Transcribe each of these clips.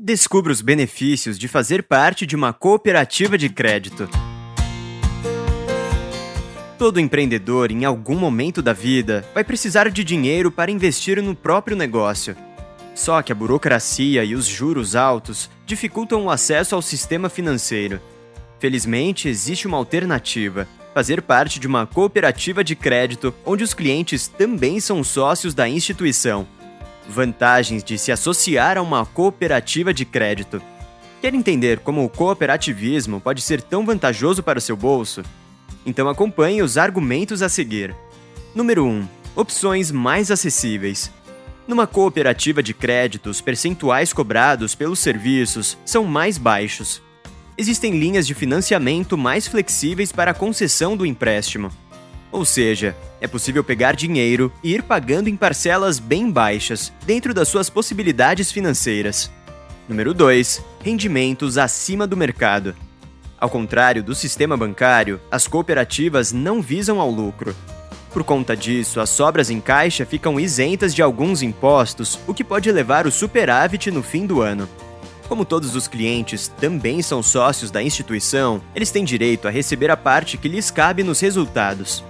Descubra os benefícios de fazer parte de uma cooperativa de crédito. Todo empreendedor, em algum momento da vida, vai precisar de dinheiro para investir no próprio negócio. Só que a burocracia e os juros altos dificultam o acesso ao sistema financeiro. Felizmente, existe uma alternativa: fazer parte de uma cooperativa de crédito onde os clientes também são sócios da instituição. Vantagens de se associar a uma cooperativa de crédito. Quer entender como o cooperativismo pode ser tão vantajoso para o seu bolso? Então acompanhe os argumentos a seguir. Número 1. Opções mais acessíveis. Numa cooperativa de crédito, os percentuais cobrados pelos serviços são mais baixos. Existem linhas de financiamento mais flexíveis para a concessão do empréstimo. Ou seja, é possível pegar dinheiro e ir pagando em parcelas bem baixas, dentro das suas possibilidades financeiras. Número 2. Rendimentos acima do mercado. Ao contrário do sistema bancário, as cooperativas não visam ao lucro. Por conta disso, as sobras em caixa ficam isentas de alguns impostos, o que pode levar o superávit no fim do ano. Como todos os clientes também são sócios da instituição, eles têm direito a receber a parte que lhes cabe nos resultados.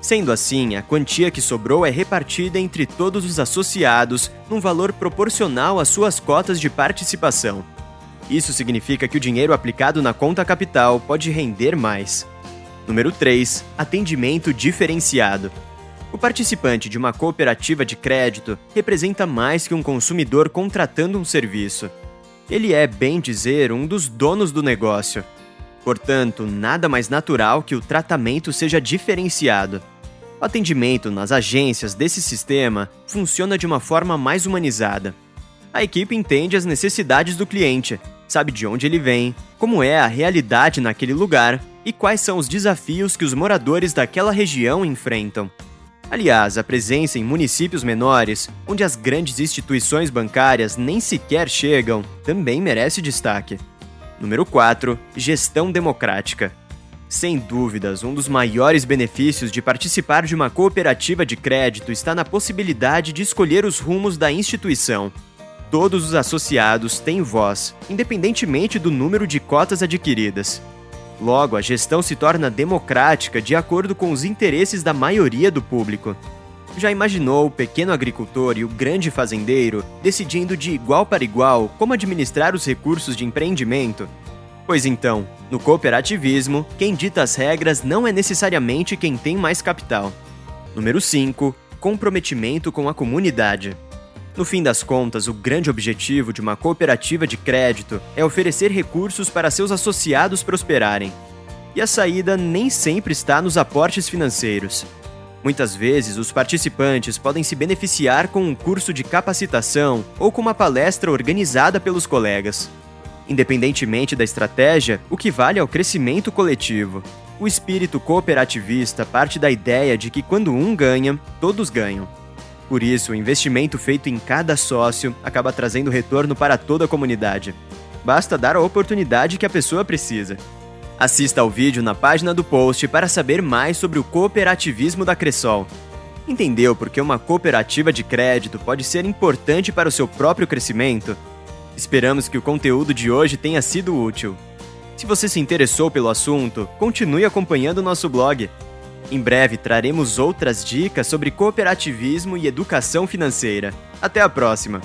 Sendo assim, a quantia que sobrou é repartida entre todos os associados num valor proporcional às suas cotas de participação. Isso significa que o dinheiro aplicado na conta capital pode render mais. Número 3. Atendimento diferenciado. O participante de uma cooperativa de crédito representa mais que um consumidor contratando um serviço. Ele é, bem dizer, um dos donos do negócio. Portanto, nada mais natural que o tratamento seja diferenciado. O atendimento nas agências desse sistema funciona de uma forma mais humanizada. A equipe entende as necessidades do cliente, sabe de onde ele vem, como é a realidade naquele lugar e quais são os desafios que os moradores daquela região enfrentam. Aliás, a presença em municípios menores, onde as grandes instituições bancárias nem sequer chegam, também merece destaque. Número 4. Gestão democrática. Sem dúvidas, um dos maiores benefícios de participar de uma cooperativa de crédito está na possibilidade de escolher os rumos da instituição. Todos os associados têm voz, independentemente do número de cotas adquiridas. Logo, a gestão se torna democrática de acordo com os interesses da maioria do público. Já imaginou o pequeno agricultor e o grande fazendeiro decidindo de igual para igual como administrar os recursos de empreendimento? Pois então, no cooperativismo, quem dita as regras não é necessariamente quem tem mais capital. Número 5. Comprometimento com a comunidade. No fim das contas, o grande objetivo de uma cooperativa de crédito é oferecer recursos para seus associados prosperarem. E a saída nem sempre está nos aportes financeiros. Muitas vezes, os participantes podem se beneficiar com um curso de capacitação ou com uma palestra organizada pelos colegas. Independentemente da estratégia, o que vale é o crescimento coletivo. O espírito cooperativista parte da ideia de que quando um ganha, todos ganham. Por isso, o investimento feito em cada sócio acaba trazendo retorno para toda a comunidade. Basta dar a oportunidade que a pessoa precisa. Assista ao vídeo na página do post para saber mais sobre o cooperativismo da Cressol. Entendeu por que uma cooperativa de crédito pode ser importante para o seu próprio crescimento? Esperamos que o conteúdo de hoje tenha sido útil. Se você se interessou pelo assunto, continue acompanhando nosso blog. Em breve traremos outras dicas sobre cooperativismo e educação financeira. Até a próxima!